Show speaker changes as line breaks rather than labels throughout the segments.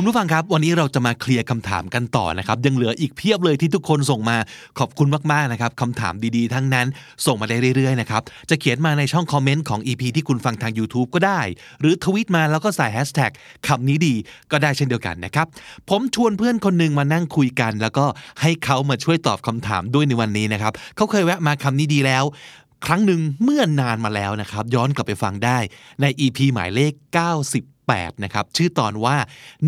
คุณผู้ฟังครับ วันนี้เราจะมาเคลียร์คำถามกันต่อนะครับ ยังเหลืออีกเพียบเลยที่ทุกคนส่งมาขอบคุณมากๆนะครับคำถามดีๆ ทั้งนั้น ส่งมาได้เรื่อยๆนะครับจะเขียนมาในช่องคอมเมนต์ของ EP ที่คุณฟังทาง YouTube ก็ได้ หรือทวิตมาแล้วก็ใส่แฮชแท็กคำนี้ดีก็ได้เช่นเดียวกันนะครับ ผมชวนเพื่อนคนหนึ่งมานั่งคุยกัน แล้วก็ให้เขามาช่วยตอบคำถามด้วยในวันนี้นะครับเขาเคยแวะมาคำนี้ดีแล้วครั้งหนึ่งเมื่อนานมาแล้วนะครับ ย้อนกลับไปฟังได้ใน EP หมายเลข 98 นะครับ ชื่อตอนว่า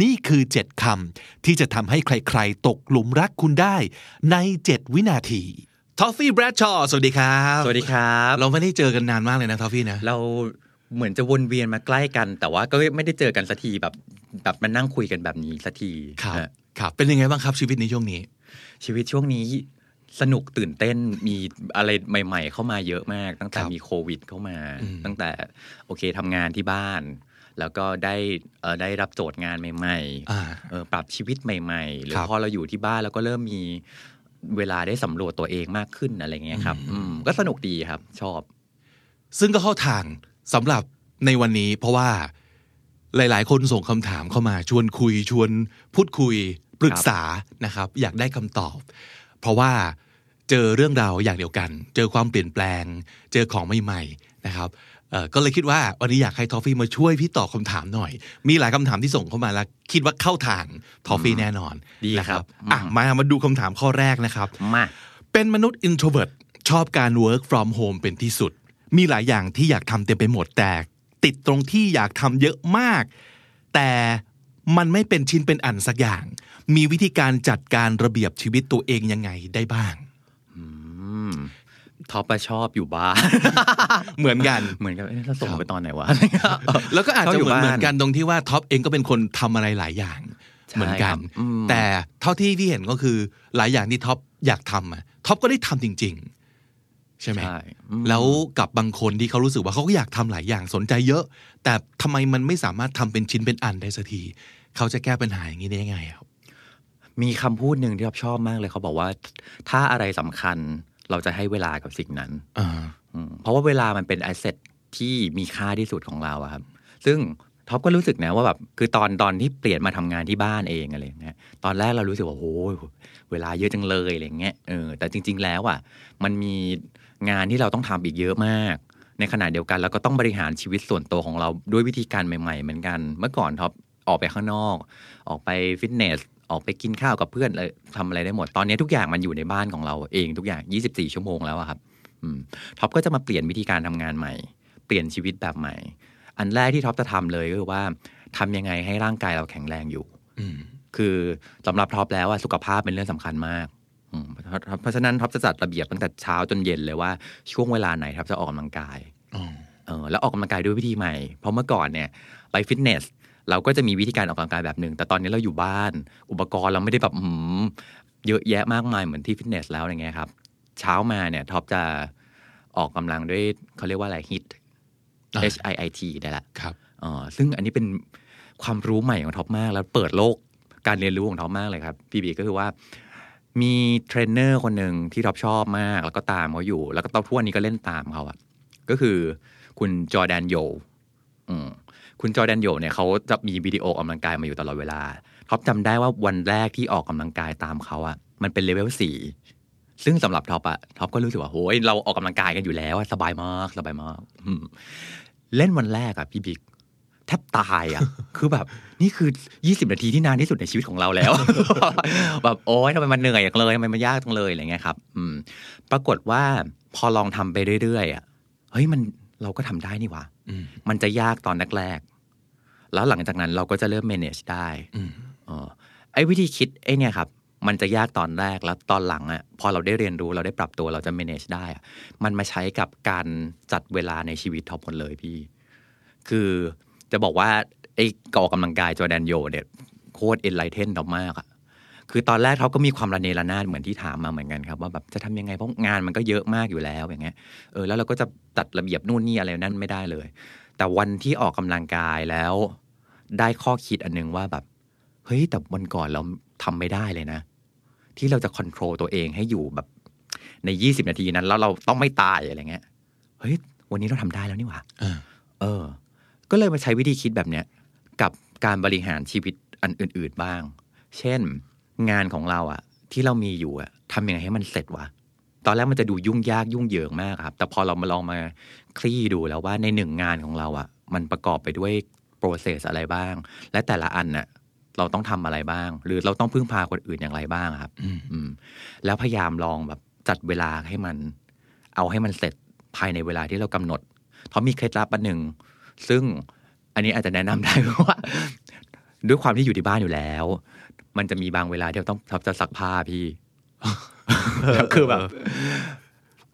นี่คือ 7คำที่จะทำให้ใครๆ ตกหลุมรักคุณได้ใน 7 วินาทีท็อฟฟี่แบรดชอว์สวัสดีครับ
สวัสดีครับ
เราไม่ได้เจอกันนานมากเลยนะท็อฟฟี่นะ
เราเหมือนจะวนเวียนมาใกล้กัน แต่ว่าก็ไม่ได้เจอกันสักทีแบบแบบมานั่งคุยกันแบบนี้สักที
ครับ
ฮะ
ครับเป็นยังไงบ้างครับชีวิตในช่วงนี้
ชีวิตช่วงนี้สนุกตื่นเต้นมีอะไรใหม่ ๆ เข้ามาเยอะมาก ตั้งแต่
ครับ
มีโควิด เข้ามา
อืม
ตั้งแต่โอเคทำงานที่บ้าน แล้วก็ได้เอ่อได้รับโจทย์งานใหม่
อ่า
ๆเออปรับชีวิตใหม่ ๆ หรือ
ครับ
พอเราอยู่ที่บ้านแล้วก็เริ่มมีเวลาได้สำรวจตัวเองมากขึ้นอะไรเงี้ยครับอืมก็สนุกดีครับชอบ
ซึ่งก็เข้าทางสำหรับในวันนี้ เพราะว่าหลาย ๆ คนส่งคำถามเข้ามาชวนคุยชวนพูดคุยปรึกษานะครับ อยากได้คำตอบ เพราะว่าเจอเรื่องราวอย่างเดียวกัน เจอความเปลี่ยนแปลง เจอของใหม่ ๆ นะครับเอ่อ ก็เลยคิดว่าวันนี้อยากให้ทอฟฟี่มาช่วยพี่ตอบคำถามหน่อย มีหลายคำถามที่ส่งเข้ามาแล้ว คิดว่าเข้าทางทอฟฟี่แน่นอน
ดี
นะครับ
อืม
อะมามาดูคำถามข้อแรกนะครับ
มา
เป็นมนุษย์ introvert ชอบการ work from home เป็นที่สุด มีหลายอย่างที่อยากทำเต็มไปหมดแต่ติดตรงที่อยากทำเยอะมาก แต่มันไม่เป็นชิ้นเป็นอันสักอย่าง มีวิธีการจัดการระเบียบชีวิตตัวเองยังไงได้บ้าง
อืม ท็อปอะชอบอยู่บ้าน
เหมือนกัน
เหมือนกับเอ๊ะเราส่ง
ครับ
ไปตอนไหนวะ
แล้วก็อาจ
ชอบ
จะ
อยู่
เหมือน
บ้าน
เหมือนกันตรงที่ว่าท็อปเองก็เป็นคนทำอะไรหลายอย่าง
ใช่
เหมือนกัน
ครับอืม
แต่เท่าที่พี่เห็นก็คือหลายอย่างที่ท็อปอยากทำอะท็อปก็ได้ทำจริง ๆ ใช่ไหม
ใช่อืม
แล้วกับบางคนที่เขารู้สึกว่าเขาก็อยากทำหลายอย่างสนใจเยอะ แต่ทำไมมันไม่สามารถทำเป็นชิ้นเป็นอันได้สักทีเขาจะแก้ปัญหาอย่างนี้ได้ยังไงครับ
มีคำพูดหนึ่งที่เราชอบมากเลยเขาบอกว่าถ้าอะไรสำคัญ เราจะให้เวลากับสิ่งนั้น
อ่า
อืมเพราะว่าเวลามันเป็น asset ที่มีค่าที่สุดของเราอะครับ ซึ่งท็อปก็รู้สึกนะว่าแบบคือตอนตอนที่เปลี่ยนมาทำงานที่บ้านเองอะไรอย่างเงี้ยตอนแรกเรารู้สึกว่าโอ้ยเวลาเยอะจังเลยอะไรอย่างเงี้ยเออแต่จริง ๆ แล้วอะมันมีงานที่เราต้องทำอีกเยอะมาก ในขณะเดียวกันเราก็ต้องบริหารชีวิตส่วนตัวของเราด้วยวิธีการใหม่ ๆ เหมือนกัน เมื่อก่อนท็อปออกไปข้างนอก ออกไปฟิตเนส ออกไปกินข้าวกับเพื่อนเลยทำอะไรได้หมด ตอนนี้ทุกอย่างมันอยู่ในบ้านของเราเองทุกอย่าง 24 ชั่วโมงแล้วอะครับอืมท็อปก็จะมาเปลี่ยนวิธีการทำงานใหม่ เปลี่ยนชีวิตแบบใหม่ อันแรกที่ท็อปจะทำเลยก็คือว่าทำยังไงให้ร่างกายเราแข็งแรงอยู่
อืม
คือสำหรับท็อปแล้วอะสุขภาพเป็นเรื่องสำคัญมากอืมเพราะเพราะฉะนั้นท็อปจะจัดระเบียบตั้งแต่เช้าจนเย็นเลยว่าช่วงเวลาไหนท็อปจะออกกำลังกาย
อ๋อ
เออแล้วออกกำลังกายด้วยวิธีใหม่ เพราะเมื่อก่อนเนี่ยไปฟิตเนส เราก็จะมีวิธีการออกกำลังกายแบบหนึ่ง แต่ตอนนี้เราอยู่บ้าน อุปกรณ์เราไม่ได้แบบหืมเยอะแยะมากมายเหมือนที่ฟิตเนสแล้วอะไรเงี้ยครับ เช้ามาเนี่ยท็อปจะออกกำลังด้วยเขาเรียกว่าอะไรฮิต
อะ
H I I T ได้ละ
ครับ
เออซึ่งอันนี้เป็นความรู้ใหม่ของท็อปมาก แล้วเปิดโลกการเรียนรู้ของท็อปมากเลยครับ พี่บิ๊กก็คือว่ามีเทรนเนอร์คนหนึ่งที่ท็อปชอบมาก แล้วก็ตามเขาอยู่ แล้วก็ตอนทุกวันนี้ก็เล่นตามเขาอะก็คือคุณจอร์แดนโยอืม คุณจอร์แดนโยเนี่ยเขาจะมีวิดีโอออกกำลังกายมาอยู่ตลอดเวลาท็อปจำได้ว่าวันแรกที่ออกกำลังกายตามเขาอะมันเป็นเลเวลสี่ซึ่งสำหรับท็อปอะท็อปก็รู้สึกว่าโหยเราออกกำลังกายกันอยู่แล้วสบายมากสบายมากเล่นวันแรกอะพี่บิ๊กแทบตายอะคือแบบ นี่คือ20นาทีที่นานที่สุดในชีวิตของเราแล้ว แบบโอ๊ยทำไมมันเหนื่อยจังเลยทำไมมันยากจังเลยอะไรเงี้ยครับ อืม ปรากฏว่าพอลองทำไปเรื่อยๆอะเฮ้ยมันเราก็ทำได้นี่หว่า
ม
มันจะยากตอนแรกๆแล้วหลังจากนั้นเราก็จะเริ่ม manage ได้
อืม
เออไอ้วิธีคิดไอ้เนี่ยครับ มันจะยากตอนแรกแล้วตอนหลังอะพอเราได้เรียนรู้เราได้ปรับตัวเราจะ manage ได้อะมันมาใช้กับการจัดเวลาในชีวิตท็อปหมดเลยพี่ คือจะบอกว่าไอ้ออกกำลังกายจอร์แดนโยเนี่ยโคตร enlighten ท็อปมากอะ คือตอนแรกเขาก็มีความระเนระนาดเหมือนที่ถามมาเหมือนกันครับว่าแบบจะทำยังไงเพราะงานมันก็เยอะมากอยู่แล้วอย่างเงี้ยเออแล้วเราก็จะจัดระเบียบนู่นนี่อะไรนั่นไม่ได้เลย แต่วันที่ออกกำลังกายแล้ว ได้ข้อคิดอันนึงว่าแบบเฮ้ยแต่วันก่อนเราทำไม่ได้เลยนะ ที่เราจะควบคุมตัวเองให้อยู่แบบในยี่สิบนาทีนั้น แล้วเราต้องไม่ตายอะไรเงี้ยเฮ้ยวันนี้เราทำได้แล้วนี่หว่า
เออ
เออ ก็เลยมาใช้วิธีคิดแบบเนี้ยกับการบริหารชีวิตอันอื่น ๆบ้าง เช่น งานของเราอะที่เรามีอยู่อะทำยังไงให้มันเสร็จวะตอนแรกมันจะดูยุ่งยากยุ่งเหยิงมากครับ แต่พอเรามาลองมาคลี่ดูแล้วว่าในหนึ่งงานของเราอะมันประกอบไปด้วยโปรเซสอะไรบ้าง และแต่ละอันน่ะเราต้องทำอะไรบ้าง หรือเราต้องพึ่งพาคนอื่นอย่างไรบ้างครับ
อืม
แล้วพยายามลองแบบจัดเวลาให้มัน เอาให้มันเสร็จภายในเวลาที่เรากำหนดเพราะมีเคล็ดลับอันหนึ่งซึ่งอันนี้อาจจะแนะนำได้ว่า ด้วยความที่อยู่ที่บ้านอยู่แล้ว มันจะมีบางเวลาที่เราต้องท็อปจะซักผ้าพี่คือแบบ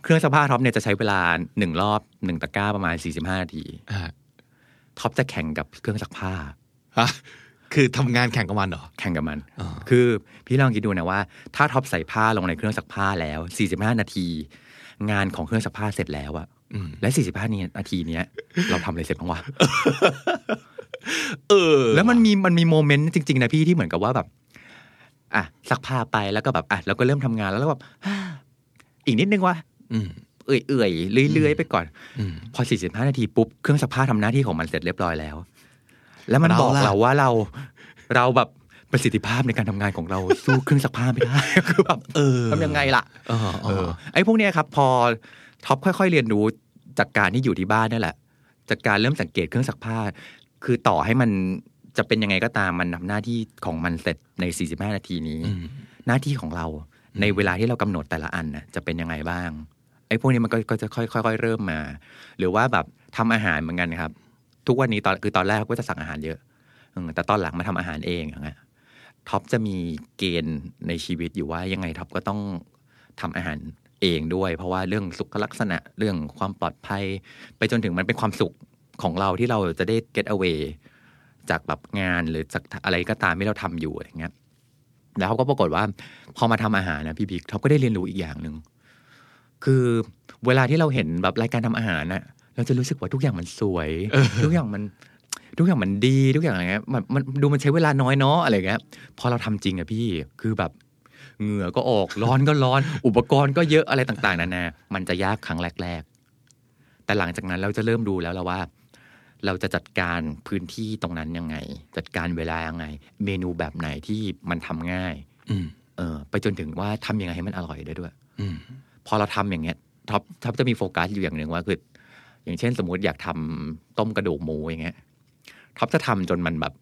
เครื่องซักผ้าท็อปเนี่ยจะใช้เวลาหนึ่งรอบหนึ่งตะกร้าประมาณสี่สิบห้านาที
อ่า
ท็อปจะแข่งกับเครื่องซักผ้า
ฮะคือทำงานแข่งกับมันเหรอ
แข่งกับมัน
อ๋อ
คือพี่ลองคิดดูนะว่า ถ้าท็อปใส่ผ้าลงในเครื่องซักผ้าแล้ว 45 นาที งานของเครื่องซักผ้าเสร็จแล้วอะ
อืม
และ 45นี้นาทีเนี้ย เราทำอะไรเสร็จบ้างวะ
เออ
แล้วมันมีมันมีโมเมนต์จริงๆนะพี่ที่เหมือนกับว่าแบบ อะซักผ้าไปแล้วก็แบบอะเราก็เริ่มทำงานแล้วก็แบบอ่าอีกนิดนึงวะ
อืม
เอื่อยๆเรื่อยๆไปก่อน
อืม
พอ45นาทีปุ๊บเครื่องซักผ้าทำหน้าที่ของมันเสร็จเรียบร้อยแล้ว แล้วมัน
เรา
บอก
ล่ะ
เราว่าเราเราแบบประสิทธิภาพในการทำงานของเราสู้เครื่องซักผ้าไม่ได้คือแบบ
เออ
ทำยังไงล่ะ
เออเอ
เอ
อ
อไอ้พวกเนี้ยครับ พอท็อปค่อย ๆ เรียนรู้จากการที่อยู่ที่บ้านนั่นแหละจากการเริ่มสังเกตเครื่องซักผ้า คือต่อให้มันจะเป็นยังไงก็ตามมันทำหน้าที่ของมันเสร็จใน 45 นาทีนี้
อืม
หน้าที่ของเราในเวลาที่เรากำหนดแต่ละอันน่ะจะเป็นยังไงบ้างไอ้พวกนี้มันก็ก็จะค่อยๆค่อยๆเริ่มมา หรือว่าแบบทำอาหารเหมือนกันครับ ทุกวันนี้ตอนคือตอนแรกก็จะสั่งอาหารเยอะอืมแต่ตอนหลังมาทำอาหารเองอย่างเงี้ยท็อปจะมีเกณฑ์ในชีวิตอยู่ว่ายังไงท็อปก็ต้องทำอาหารเองด้วย เพราะว่าเรื่องสุขลักษณะเรื่องความปลอดภัย ไปจนถึงมันเป็นความสุข ของเราที่เราจะได้ get away จากแบบงานหรือจากอะไรก็ตามที่เราทำอยู่อย่างเงี้ยแล้วเขาก็ปรากฏว่า พอมาทำอาหารนะพี่บิ๊กเขาก็ได้เรียนรู้อีกอย่างหนึ่งคือเวลาที่เราเห็นแบบรายการทำอาหารน่ะ เราจะรู้สึกว่าทุกอย่างมันสวยทุกอย่างมันทุกอย่างมันดีทุกอย่างอะไรเงี้ยมันมันดูมันใช้เวลาน้อยเนาะอะไรเงี้ยพอเราทำจริงอะพี่คือแบบเหงื่อก็ออกร้อนก็ร้อน อุปกรณ์ก็เยอะอะไรต่าง ๆนานามันจะยากครั้งแรก ๆ แต่หลังจากนั้นเราจะเริ่มดูแล้วละว่า เราจะจัดการพื้นที่ตรงนั้นยังไง จัดการเวลายังไง เมนูแบบไหนที่มันทำง่าย
อืม
เออ ไปจนถึงว่าทำยังไงให้มันอร่อยได้ด้วย
อืม
พอเราทำอย่างเงี้ยท็อปท็อปจะมีโฟกัสอยู่อย่างหนึ่งว่าคืออย่างเช่น สมมุติอยากทำต้มกระดูกหมูอย่างเงี้ยท็อปจะทำจนมันแบบ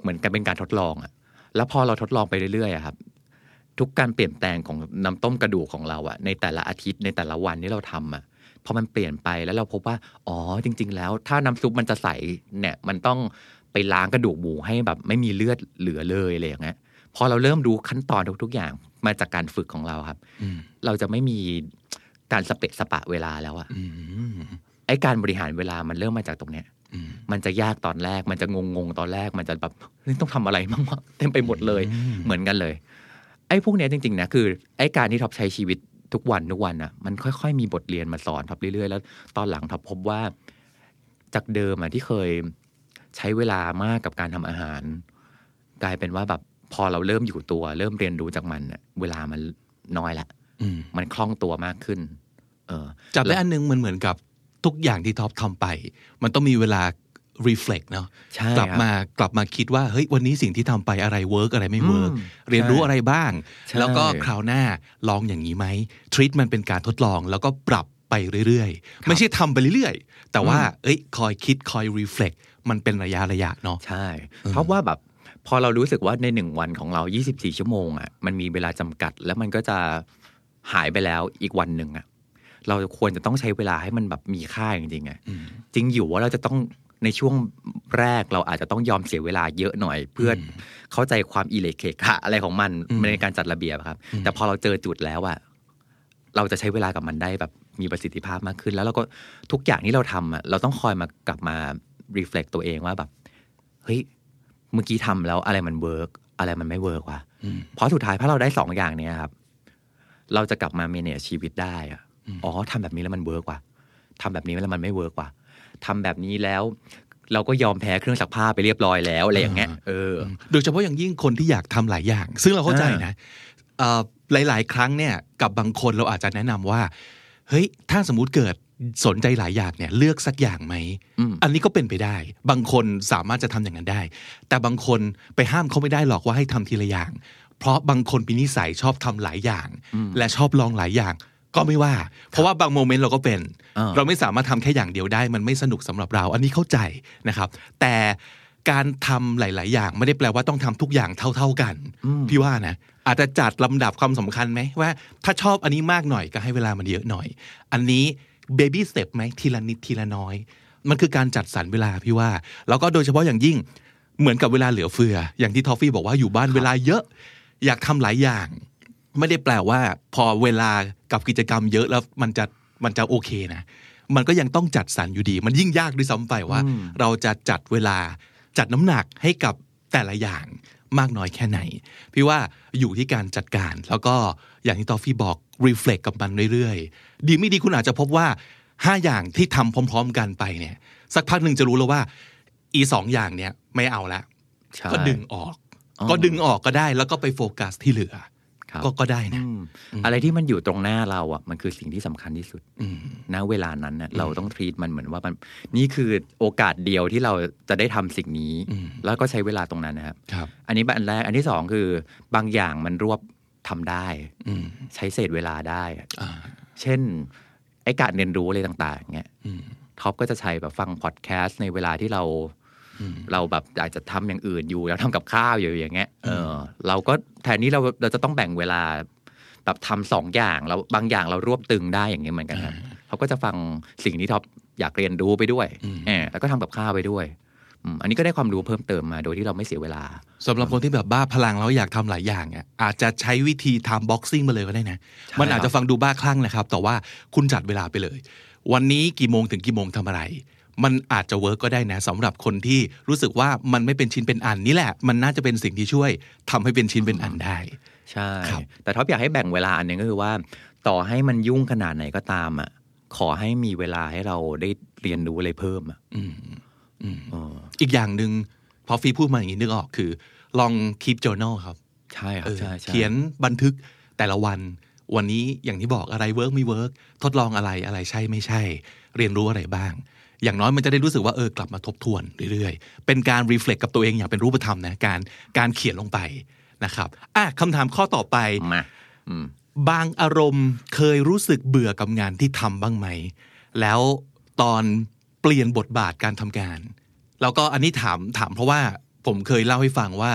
เหมือนกันเป็นการทดลองอะแล้วพอเราทดลองไปเรื่อยๆอะครับ ทุกการเปลี่ยนแปลงของน้ำต้มกระดูกของเราอะในแต่ละอาทิตย์ในแต่ละวันที่เราทำอะ พอมันเปลี่ยนไปแล้วเราพบว่า อ๋อจริง ๆ แล้ว ถ้าน้ำซุปมันจะใสเนี่ยมันต้องไปล้างกระดูกหมูให้แบบไม่มีเลือดเหลือเลยอะไรอย่างเงี้ยพอเราเริ่มรู้ขั้นตอนทุก ๆ อย่างมาจากการฝึกของเราครับ
อืม
เราจะไม่มีการสเปะสปะเวลาแล้วอะ
อืม
ไอ้การบริหารเวลามันเริ่มมาจากตรงเนี้ย
อืม
มันจะยากตอนแรก มันจะงงงๆตอนแรก มันจะแบบเฮ้ยต้องทำอะไรบ้างวะเต็มไปหมดเลย เหมือนกันเลย ไอ้พวกเนี้ยจริง ๆ นะคือ ไอ้การที่ท็อปใช้ชีวิต ทุกวันทุกวันอะมันค่อยๆ มีบทเรียนมาสอนท็อปเรื่อยๆ แล้วตอนหลังท็อปพบว่าจากเดิมอะที่เคยใช้เวลามากกับการทำอาหาร กลายเป็นว่าแบบพอเราเริ่มอยู่ตัว เริ่มเรียนรู้จากมันอะเวลามันน้อยละ
อืม
มันคล่องตัวมากขึ้น เออ
จับได้อันนึงมันเหมือนกับทุกอย่างที่ท็อปทำไป มันต้องมีเวลา reflect เนาะ
ใช่
กลับ
ครับ
มากลับมาคิดว่าเฮ้ยวันนี้สิ่งที่ทำไปอะไร work อะไรไม่ work
อืม
เรียนรู้
ใช่
อะไรบ้าง
ใช่
แล้วก็คราวหน้าลองอย่างนี้ไหมทริตมันเป็นการทดลองแล้วก็ปรับไปเรื่อยๆ ไม่ใช่ทำไปเรื่อยๆ แต่ว่าเอ้ยคอยคิดคอย reflect มันเป็นระยะระยะเนาะ
ใช่เพราะว่าแบบพอเรารู้สึกว่าในหนึ่งวันของเรา 24 ชั่วโมงอะมันมีเวลาจำกัด แล้วมันก็จะหายไปแล้วอีกวันหนึ่งอะเราควรจะต้องใช้เวลาให้มันแบบมีค่าจริงๆอะจริงอยู่ว่าเราจะต้อง ในช่วงแรกเราอาจจะต้องยอมเสียเวลาเยอะหน่อย เพื่ออเข้าใจความอีเหละเขละขละอะไรของมัน
อืม
ในการจัดระเบียบอะครับ แต่พอเราเจอจุดแล้วอะเราจะใช้เวลากับมันได้แบบมีประสิทธิภาพมากขึ้น แล้วเราก็ทุกอย่างที่เราทำอะเราต้องคอยมากลับมา reflect ตัวเองว่าแบบเฮ้ยเมื่อกี้ทำแล้วอะไรมัน work อะไรมันไม่ work วะเพราะสุดท้ายถ้าเราได้สองอย่างเนี้ยครับ เราจะกลับมา manage ชีวิตได้อะอ๋อทำแบบนี้แล้วมัน work ว่ะทำแบบนี้แล้วมันไม่ work ว่ะ ทำแบบนี้แล้ว เราก็ยอมแพ้เครื่องซักผ้าไปเรียบร้อยแล้วอะไรอย่างเงี้ยเออ
โดยเฉพาะอย่างยิ่งคนที่อยากทำหลายอย่าง ซึ่งเราเข้าใจนะเอ่อหลาย ๆ ครั้งเนี่ยกับบางคนเราอาจจะแนะนำว่าเฮ้ยถ้าสมมุติเกิดสนใจหลายอย่างเนี่ยเลือกสักอย่างไหม
อืม
อันนี้ก็เป็นไปได้ บางคนสามารถจะทำอย่างนั้นได้ แต่บางคนไปห้ามเขาไม่ได้หรอกว่าให้ทำทีละอย่าง เพราะบางคนมีนิสัยชอบทำหลายอย่าง และชอบลองหลายอย่าง ก็ไม่ว่า เพราะว่าบางโมเมนต์เราก็เป็น
อ่า
เราไม่สามารถทำแค่อย่างเดียวได้ มันไม่สนุกสำหรับเรา อันนี้เข้าใจนะครับ แต่การทำหลาย ๆ อย่างไม่ได้แปลว่าต้องทำทุกอย่างเท่า ๆกันพี่ว่านะอาจจะจัดลำดับความสำคัญไหมว่า ถ้าชอบอันนี้มากหน่อยก็ให้เวลามันเยอะหน่อย อันนี้เบบี้สเต็ปไหมทีละนิดทีละน้อย มันคือการจัดสรรเวลาพี่ว่า แล้วก็โดยเฉพาะอย่างยิ่งเหมือนกับเวลาเหลือเฟือ อย่างที่ทอฟฟี่บอกว่าอยู่บ้านเวลาเยอะ อยากทำหลายอย่าง ไม่ได้แปลว่า พอเวลากับกิจกรรมเยอะแล้วมันจะมันจะโอเคนะมันก็ยังต้องจัดสรรอยู่ดี มันยิ่งยากด้วยซ้ำไปว่า เราจะจัดเวลาจัดน้ำหนักให้กับแต่ละอย่างมากน้อยแค่ไหน พี่ว่าอยู่ที่การจัดการ แล้วก็อย่างที่ตอฟฟี่บอกรีเฟล็กกับมันเรื่อยๆ ดีไม่ดีคุณอาจจะพบว่าห้าอย่างที่ทำพร้อม ๆ กันไปเนี่ย สักพักหนึ่งจะรู้แล้วว่า อีสองอย่างเนี่ยไม่เอาละ
ใช่
ก็ดึงออก
อ๋อ
ก็ดึงออกก็ได้แล้วก็ไปโฟกัสที่เหลือ
ครับ
ก็ก็ได้นะ
อืมอะไรที่มันอยู่ตรงหน้าเราอะมันคือสิ่งที่สำคัญที่สุด
อืม
ณเวลานั้นน่ะเราต้องทรีตมันเหมือนว่ามันนี่คือโอกาสเดียวที่เราจะได้ทำสิ่งนี้
อืม
แล้วก็ใช้เวลาตรงนั้นนะครับ
ครับ
อันนี้อันแรกอันที่สองคือบางอย่างมันรวบทำได้
อืม
ใช้เศษเวลาได้อะ
อ่า
เช่น ไอ้การเรียนรู้อะไรต่าง ๆเงี้ย
อืม
ท็อปก็จะใช้แบบฟังพอดแคสต์ในเวลาที่เรา
อืม
เราแบบอาจจะทำอย่างอื่นอยู่แล้วทำกับข้าวอยู่อย่างเงี้ยเออ เราก็แทนที่เราเราจะต้องแบ่งเวลาแบบทำสองอย่างแล้วบางอย่างเรารวบตึงได้อย่างเงี้ยเหมือนกันครับเราก็จะฟังสิ่งที่ท็อปอยากเรียนรู้ไปด้วย
อืม
เออแล้วก็ทำกับข้าวไปด้วยอืมอันนี้ก็ได้ความรู้เพิ่มเติมมาโดยที่เราไม่เสียเวลา
สำหรับคนที่แบบบ้าพลังแล้วอยากทำหลายอย่างอะอาจจะใช้วิธี time boxing มาเลยก็ได้นะ
ใช่
มันอาจจะ
ครั
จะ
บ
ฟังดูบ้าคลั่งนะครับ แต่ว่าคุณจัดเวลาไปเลย วันนี้กี่โมงถึงกี่โมงทำอะไร มันอาจจะ work ก็ได้นะสำหรับคนที่รู้สึกว่ามันไม่เป็นชิ้นเป็นอันนี่แหละ มันน่าจะเป็นสิ่งที่ช่วยทำให้เป็นชิ้นเป็นอันได้
ใช่
ครับ
แต่ท็อปอยากให้แบ่งเวลาอันหนึ่งก็คือว่า ต่อให้มันยุ่งขนาดไหนก็ตามอะขอให้มีเวลาให้เราได้เรียนรู้อะไรเพิ่มอะ
อืมอืม
เออ
อีกอย่างหนึ่งทอฟฟี่พูดมาอย่างนี้นึกออกคือ ลอง keep journal ครับ
ใช่ครับ
เออ
ใช่ใช่
เขียนบันทึกแต่ละวันวันนี้อย่างที่บอกอะไร work ไม่ work ทดลองอะไรอะไรใช่ไม่ใช่ เรียนรู้อะไรบ้าง อย่างน้อยมันจะได้รู้สึกว่าเออกลับมาทบทวนเรื่อยๆ เป็นการ reflect กับตัวเองอย่างเป็นรูปธรรมนะการการเขียนลงไปนะครับอะคำถามข้อต่อไป
มาอืม
บางอารมณ์เคยรู้สึกเบื่อกับงานที่ทำบ้างไหม แล้วตอนเปลี่ยนบทบาทการทำงาน แล้วก็อันนี้ถามถามเพราะว่าผมเคยเล่าให้ฟังว่า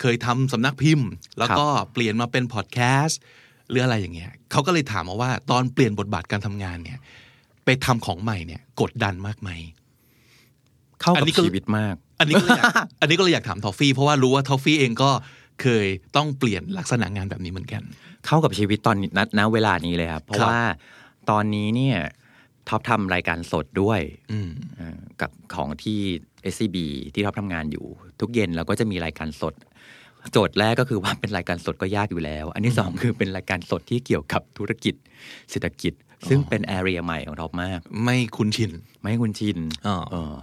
เคยทำสำนักพิมพ์ แล้วก็เปลี่ยนมาเป็นพอดแคสต์หรืออะไรอย่างเงี้ยเขาก็เลยถามมาว่าตอนเปลี่ยนบทบาทการทำงานเนี่ย ไปทำของใหม่เนี่ย กดดันมากไหม
เข้า
อั
กันบชีวิตมาก
อันนี้ก็ อันนี้ก็เลยอยากอันนี้ก็เลยอยากถามทอฟฟี่เพราะว่ารู้ว่าทอฟฟี่เองก็เคยต้องเปลี่ยนลักษณะงานแบบนี้เหมือนกัน
เข้ากับชีวิตตอนนี้ณณเวลานี้เลยครับ เพราะ
ครับ
ว่าตอนนี้เนี่ยท็อปทำรายการสดด้วย
อืม
เอ่อกับของที่ SCB ที่ท็อปทำงานอยู่ ทุกเย็นเราก็จะมีรายการสด โจทย์แรกก็คือว่าเป็นรายการสดก็ยากอยู่แล้ว อันที่สองคือเป็นรายการสดที่เกี่ยวกับธุรกิจเศรษฐกิจ ซึ่งเป็น area ใหม่ของท็อปมาก
ไม่คุ้นชิน
ไม่ให้คุณชิน
อ๋อ
เออ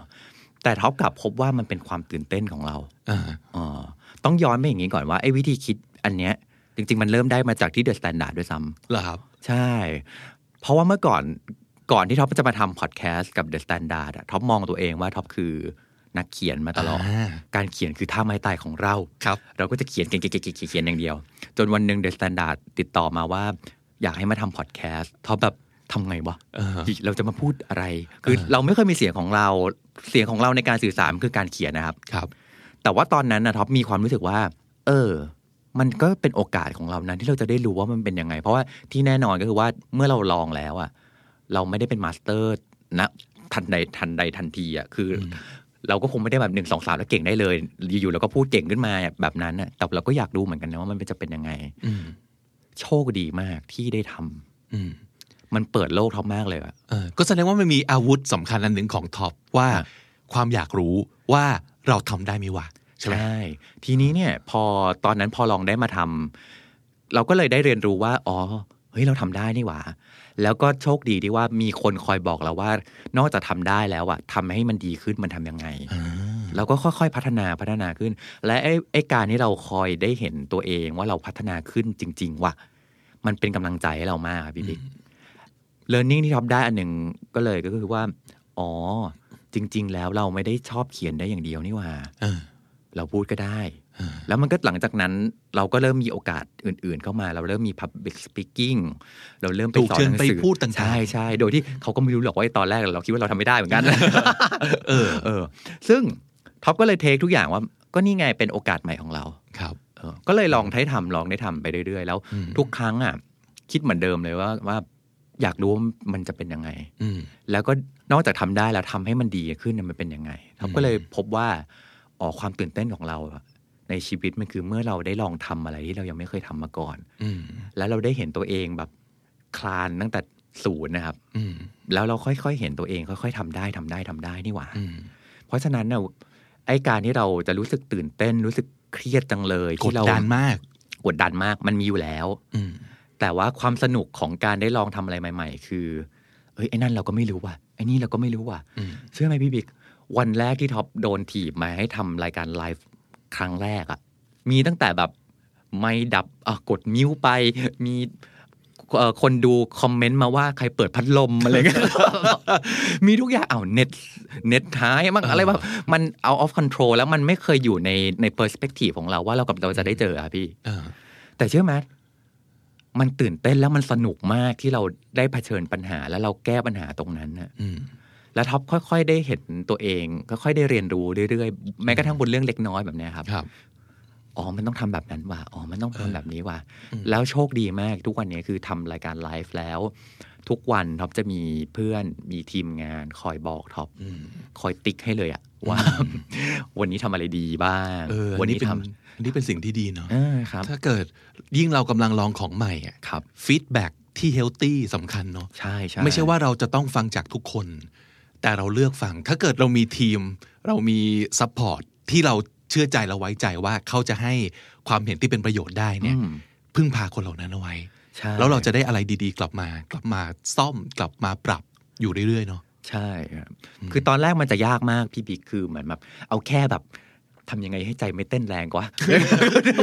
แต่ท็อปกลับพบว่ามันเป็นความตื่นเต้นของเรา
อ่า
เออต้องย้อนไปอย่างนี้ก่อนว่าไอ้วิธีคิดอันเนี้ย จริง ๆ มันเริ่มได้มาจากที่เดอะสแตนดาร์ดด้วยซ้ำ
เหรอครับ
ใช่ เพราะว่าเมื่อก่อนก่อนที่ท็อปจะมาทำพอดแคสต์กับเดอะสแตนดาร์ดท็อปมองตัวเองว่าท็อปคือนักเขียนมาตลอด
อ่า
การเขียนคือท่าไม้ตายของเรา
ครับ
เราก็จะเขียนเขียนเขียนเขียนเขียนเขียนอย่างเดียว จนวันหนึ่งเดอะสแตนดาร์ดติดต่อมาว่า อยากให้มาทำพอดแคสต์ท็อปแบบ ทำไงวะ
เออ
เราจะมาพูดอะไร คือเราไม่เคยมีเสียงของเราเสียงของเราในการสื่อสารคือการเขียนนะครับ
ครับ
แต่ว่าตอนนั้นนะท็อปมีความรู้สึกว่า เออ มันก็เป็นโอกาสของเรานะที่เราจะได้รู้ว่ามันเป็นยังไง เพราะว่าที่แน่นอนก็คือว่าเมื่อเราลองแล้วอะเราไม่ได้เป็น master นะทันใดทันใดทันทีอะคือเราก็คงไม่ได้แบบหนึ่งสองสามแล้วเก่งได้เลย อยู่ๆเราก็พูดเก่งขึ้นมาแบบนั้นอะแต่เราก็อยากรู้เหมือนกันนะว่ามันจะเป็นยังไง
อืม
โชคดีมากที่ได้ทำ
อื ม
มันเปิดโลกท็อปมากเลยอะ
เออก็แสดงว่ามันมีอาวุธสำคัญอันหนึ่งของท็อปว่า
ครับ
ความอยากรู้ว่าเราทำได้ไหมวะใช่ไหม
ใช่ทีนี้เนี่ยพอตอนนั้นพอลองได้มาทำเราก็เลยได้เรียนรู้ว่าอ๋อเฮ้ยเราทำได้นี่หว่าแล้วก็โชคดีที่ว่ามีคนคอยบอกเราว่า นอกจากทำได้แล้วอะทำให้มันดีขึ้นมันทำยังไง
อ่า
เราก็ค่อยๆพัฒนาพัฒนาขึ้น และไอ้ไอ้การที่เราคอยได้เห็นตัวเองว่าเราพัฒนาขึ้นจริง ๆ ว่ะมันเป็นกำลังใจให้เรามากค ครับพี่บิ๊ก learning ที่ท็อปได้อันหนึ่งก็เลยก็คือว่า อ๋อ จริง ๆ แล้วเราไม่ได้ชอบเขียนได้อย่างเดียวนี่หว่า
เออ
เราพูดก็ได้
อ่า
แล้วมันก็หลังจากนั้นเราก็เริ่มมีโอกาสอื่น ๆ เข้ามา เราเริ่มมี public speaking เราเริ่มไป
ถูกเชิญ
ไปสอนห
นัง
สือ
พูดต่างๆ
ใช่ใช่โดยที่เขาก็ไม่รู้หรอกว่าไอ้ตอนแรกเราคิดว่าเราทำไม่ได้เหมือนกัน
เออ
เออ ซึ่งท็อปก็เลย take ทุกอย่างว่า ก็นี่ไงเป็นโอกาสใหม่ของเรา
ครับ
เออก็เลยลองได้ทำลองได้ทำไปเรื่อย ๆ แล้ว
อืม
ทุกครั้งอะ คิดเหมือนเดิมเลยว่าว่า อยากรู้ว่ามันจะเป็นยังไง
อืม
แล้วก็นอกจากทำได้แล้วทำให้มันดีขึ้นเนี่ยมันเป็นยังไงท็อปก็เลยพบว่าอ๋อความตื่นเต้นของเราอะในชีวิตมันคือเมื่อเราได้ลองทำอะไรที่เรายังไม่เคยทำมาก่อน
อืม
แล้วเราได้เห็นตัวเองแบบคลานตั้งแต่ศูนย์นะครับ
อืม
แล้วเราค่อยๆเห็นตัวเอง ค่อยๆทำได้ทำได้ทำได้นี่หว่า
อืม
เพราะฉะนั้นเนี่ยไอ้การที่เราจะรู้สึกตื่นเต้น รู้สึกเครียดจังเลย
กด
ที่เรา
ดันมาก
กดดันมากมันมีอยู่แล้ว
อืม
แต่ว่าความสนุกของการได้ลองทำอะไรใหม่ ๆ คือ เอ้ยไอ้นั่นเราก็ไม่รู้ว่ะไอ้นี่เราก็ไม่รู้ว่ะ
อืม
เชื่อไหมพี่บิ๊กวันแรกที่ท็อปโดนถีบมาให้ทำรายการไลฟ์ครั้งแรกอะมีตั้งแต่แบบไม่ดับอะกดมิวไปมีเอ่อคนดูคอมเมนต์มาว่าใครเปิดพัดลมอะไรเงี้ย มีทุกอย่างเอาเน็ตเน็ตหายมั้งอะไรแบบมันเอา off control แล้วมันไม่เคยอยู่ในใน perspective ของเราว่าเรากับเราจะได้เจออะพี่
เออ
แต่เชื่อไหม มันตื่นเต้นแล้วมันสนุกมากที่เราได้เผชิญปัญหาแล้วเราแก้ปัญหาตรงนั้นน่ะ
อืม
แล้วท็อปค่อย ๆ ได้เห็นตัวเองค่อยๆได้เรียนรู้เรื่อยๆแม้กระทั่งบนเรื่องเล็กน้อยแบบเนี้ยครับ
ครับ
อ๋อ มันต้องทำแบบนั้นว่ะ อ๋อ มันต้อง
เออ
ทำแบบนี้ว่ะ
อืม
แล้วโชคดีมากทุกวันนี้คือทำรายการไลฟ์แล้ว ทุกวันท็อปจะมีเพื่อนมีทีมงานคอยบอกท็อป
อืม
คอยติ๊กให้เลยอะว่า วันนี้ทำอะไรดีบ้าง
เออ
วั
วัน
นี้
นี้เป็น
ท
อันนี้เป็นสิ่งที่ดีเนาะ
เออครับ
ถ้าเกิดยิ่งเรากำลังลองของใหม่อะ
ครับ
feedback ที่ healthy สำคัญเนาะ
ใช่ใช่
ไม่ใช่ว่าเราจะต้องฟังจากทุกคน แต่เราเลือกฟัง ถ้าเกิดเรามีทีม เรามี support ที่เราเชื่อใจเราไว้ใจว่าเขาจะให้ความเห็นที่เป็นประโยชน์ได้เนี่ย
อืม
พึ่งพาคนเหล่านั้นเอาไว้
ใช่
แล้วเราจะได้อะไรดีๆ กลับมา กลับมาซ่อมกลับมาปรับอยู่เรื่อยๆเนาะ
ใช่ครับคือตอนแรกมันจะยากมากพี่บิ๊กคือเหมือนแบบเอาแค่แบบ ทำยังไงให้ใจไม่เต้นแรงกว่า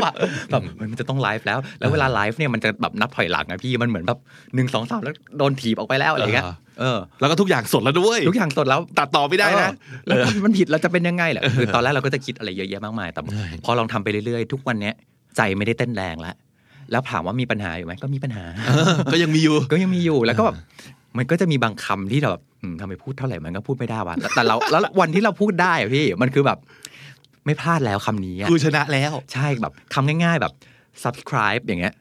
แบบแบบมันจะต้องไลฟ์แล้ว แล้วเวลาไลฟ์เนี่ยมันจะแบบนับถอยหลังอะพี่มันเหมือนแบบหนึ่งสองสามแล้วโดนถีบออกไปแล้วอะไรอย่างเงี้ย
เออ
เออ
แล้วก็ทุกอย่างสดแล้วด้วย
ทุกอย่างสดแล้ว
ตัดต่อไม่ได้นะ
เออแล้วมันผิดเราจะเป็นยังไงแหละคือตอนแรกเราก็จะคิดอะไรเยอะแยะมากมายแต่
ใช่
พอลองทำไปเรื่อยๆ ทุกวันเนี้ยใจไม่ได้เต้นแรงแล้วแล้วถามว่ามีปัญหาอยู่ไหมก็มีปัญหา
เออก็ยังมีอยู่
ก็ยังมีอยู่แล้วก็แบบมันก็จะมีบางคำที่เราแบบอืมทำไมพูดเท่าไหร่มันก็พูดไม่ได้วะแต่แต่เราแล้ววันที่เราพูดได้อะพี่มันคือแบบ ไม่พลาดแล้วคำนี้อะ
คือชนะแล้ว
ใช่แบบคำง่าย ๆแบบ subscribe อย่างเงี้ย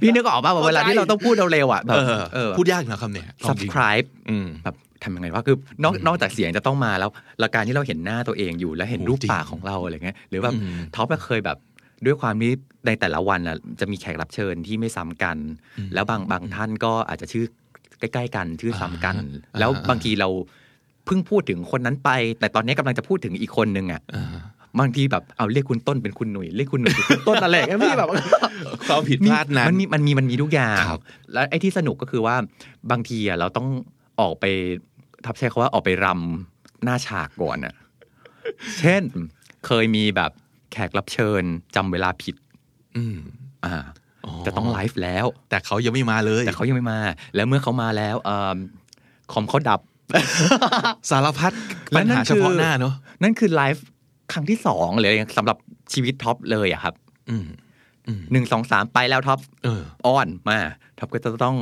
พี่นึกออกป่ะว่าเวลาที่เราต้องพูดเร็วๆอะแบบ
เออ
เออ
พูดยากนะคำเนี้ยลองจริง
subscribe
อืม
แบบทำยังไงวะคือนอกนอกจากเสียงจะต้องมาแล้วและการที่เราเห็นหน้าตัวเองอยู่แล้วเห็น
โอ้
รูป
จริง
ปากของเราอะไรเงี้ยหรือแบบ
อืม
ท็อปก็เคยแบบด้วยความที่ในแต่ละวันอะจะมีแขกรับเชิญที่ไม่ซ้ำกัน
อืม
แล้วบางบางท่านก็อาจจะชื่อใกล้ ๆ กันชื่อซ้ำกัน
อ่า
แล้ว
อ่า
บางทีเรา เพิ่งพูดถึงคนนั้นไป แต่ตอนนี้กำลังจะพูดถึงอีกคนนึงอะ
อ่า
บางทีแบบเอาเรียกคุณต้นเป็นคุณหนุ่ยเรียกคุณหนุ่ยเป็นคุณต้นอะไรอย่างเงี้ยพี่แบบ
ความผิดพลาดนั้น
มันมีมันมีมันมีทุกอย่าง
ครับ
แล้วไอ้ที่สนุกก็คือว่าบางทีอะเราต้องออกไปท็อปใช้คำว่าออกไปรำหน้าฉากก่อนอะเช่นเคยมีแบบแขกรับเชิญจำเวลาผิด
อืม
อ่า
อ๋อ
จะต้องไลฟ์แล้ว
แต่เขายังไม่มาเลย
แต่เขายังไม่มา แล้วเมื่อเขามาแล้วเอิ่มคอมเขาดับ
สารพัด
และ
ปัญหาเฉพาะหน้าเนาะ
นั่นคือไลฟ์ครั้งที่สองเลยสำหรับชีวิตท็อปเลยอะครับ
อืมอืม
หนึ่งสองสามไปแล้วท็อป
เออ
อ้อนมาท็อปก็จะต้อง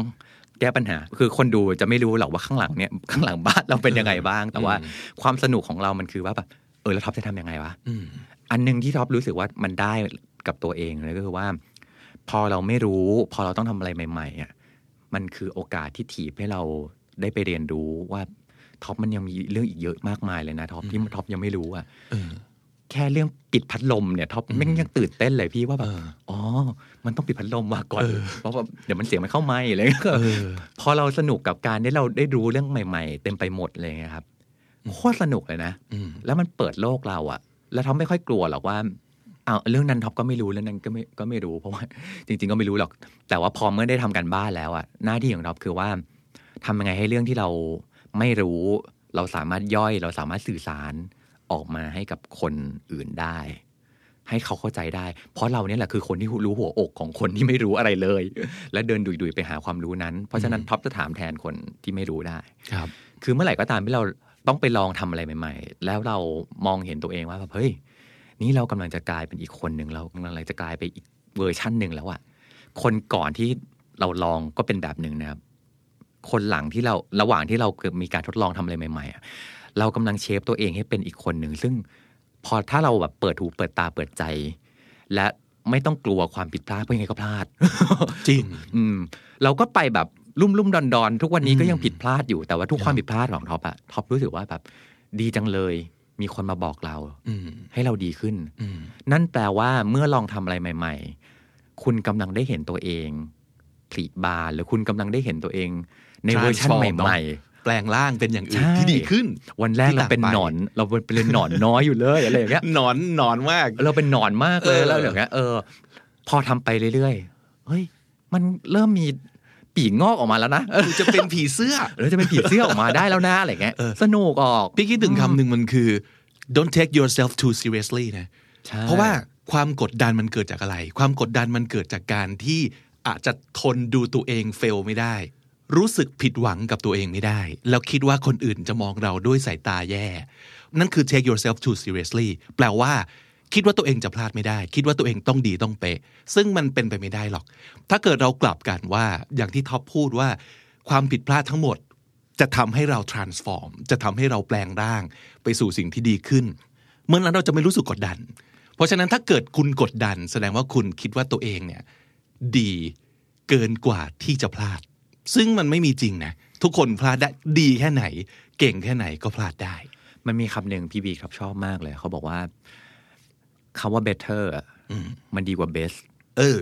แก้ปัญหา คือคนดูจะไม่รู้หรอกว่าข้างหลังเนี่ยข้างหลังบ้านเราเป็นยังไงบ้าง แต่ว่า
อืม
ความสนุกของเรามันคือว่าแบบเออแล้วท็อปจะทำยังไงวะ
อืม
อันหนึ่งที่ท็อปรู้สึกว่ามันได้กับตัวเองเลยก็คือว่า พอเราไม่รู้ พอเราต้องทำอะไรใหม่ ๆอะมันคือโอกาสที่ถีบให้เรา ได้ไปเรียนรู้ว่าท็อปมันยังมีเรื่องอีกเยอะมากมายเลยนะท็อปที่ท็อปยังไม่รู้อะ
เออ
แค่เรื่องปิดพัดลมเนี่ยท็อปแม่งยังตื่นเต้นเลยพี่ว่าแบบ
เออ
อ๋อ มันต้องปิดพัดลมมาก่อน
เออ
เพราะว่าเดี๋ยวมันเสียงมันเข้าไม่อะไรเงี้ย
เออ
พอเราสนุกกับการที่เราได้รู้เรื่องใหม่ ๆ เต็มไปหมดเลยครับโคตรสนุกเลยนะ
อืม
แล้วมันเปิดโลกเราอะแล้วท็อปไม่ค่อยกลัวหรอกว่าเอาเรื่องนั้นท็อปก็ไม่รู้เรื่องนั้นก็ไม่ก็ไม่รู้เพราะว่าจริง ๆ ก็ไม่รู้หรอก แต่ว่าพอเมื่อได้ทำการบ้านแล้วอะหน้าที่ของท็อปคือว่า ทำยังไงให้เรื่องที่เราไม่รู้ เราสามารถย่อยเราสามารถสื่อสารออกมาให้กับคนอื่นได้ ให้เขาเข้าใจได้ เพราะเราเนี่ยแหละคือคนที่รู้หัวอกของคนที่ไม่รู้อะไรเลย และเดินดุ่ยๆไปหาความรู้นั้น เพราะฉะนั้นท็อปจะถามแทนคนที่ไม่รู้ได้
ครับ
คือเมื่อไหร่ก็ตามที่เราต้องไปลองทำอะไรใหม่ ๆ แล้วเรามองเห็นตัวเองว่าแบบเฮ้ยนี่เรากำลังจะกลายเป็นอีกคนหนึ่งเรากำลังจะกลายไปอีกเวอร์ชั่นหนึ่งแล้วอะคนก่อนที่เราลองก็เป็นแบบหนึ่งนะครับ คนหลังที่เราระหว่างที่เราเกิดมีการทดลองทำอะไรใหม่ๆอะเรากำลังเชฟตัวเองให้เป็นอีกคนหนึ่งซึ่งพอถ้าเราแบบเปิดหูเปิดตาเปิดใจ และไม่ต้องกลัวความผิดพลาดเพราะยังไงก็พลาด
จริง
อืม เราก็ไปแบบลุ่มลุ่มดอนดอนๆทุกวันนี้ก็ยัง
อืม
ผิดพลาดอยู่แต่ว่าทุก
ครับ
ความผิดพลาดของท็อปอะท็อปรู้สึกว่าแบบ ดีจังเลย มีคนมาบอกเรา
อืม
ให้เราดีขึ้น
อืม
นั่นแปลว่าเมื่อลองทำอะไรใหม่ ๆ คุณกำลังได้เห็นตัวเอง ผลิบานหรือคุณกำลังได้เห็นตัวเอง ในเวอร์ชัน
Transform
ใหม่
แปลงร่างเป็นอย่างอื่น
ใช่
ที่ดีขึ้น
ๆวันแรก
ที่
เราเป็น
ต่างไป
หนอน เราเป็นหนอนน้อยอยู่เลยอะไรอย่างเงี้ย
หนอนหนอนมาก
เราเป็นหนอนมากเลย
เออ
แล้วอย่างเงี้ยเออ พอทำไปเรื่อยๆเฮ้ย มันเริ่มมีปีกงอกออกมาแล้วนะเออ
จะเป็นผีเสื้อ
เราจะเป็นผีเสื้อออกมาได้แล้วนะอะไรเงี้ย
เออ
สนุกออก
พี่คิดถึงคำหนึ่งมันคือ don't take yourself too seriously นะ
ใช่
เพราะว่าความกดดันมันเกิดจากอะไร ความกดดันมันเกิดจากการที่ อาจจะทนดูตัวเองเฟลไม่ได้ รู้สึกผิดหวังกับตัวเองไม่ได้ แล้วคิดว่าคนอื่นจะมองเราด้วยสายตาแย่ นั่นคือ take yourself too seriously แปลว่า คิดว่าตัวเองจะพลาดไม่ได้ คิดว่าตัวเองต้องดีต้องเป๊ะซึ่งมันเป็นไปไม่ได้หรอก ถ้าเกิดเรากลับกันว่าอย่างที่ท็อปพูดว่า ความผิดพลาดทั้งหมดจะทำให้เรา transform จะทำให้เราแปลงร่าง ไปสู่สิ่งที่ดีขึ้น เมื่อนั้นเราจะไม่รู้สึกกดดัน เพราะฉะนั้นถ้าเกิดคุณกดดัน แสดงว่าคุณคิดว่าตัวเองเนี่ย ดีเกินกว่าที่จะพลาด ซึ่งมันไม่มีจริงนะทุกคนพลาดได้ดีแค่ไหน เก่งแค่ไหนก็พลาดได้
มันมีคำหนึ่งพี่บีครับชอบมากเลย เขาบอกว่าคำว่า better อะ
อืม
มันดีกว่า best
เออ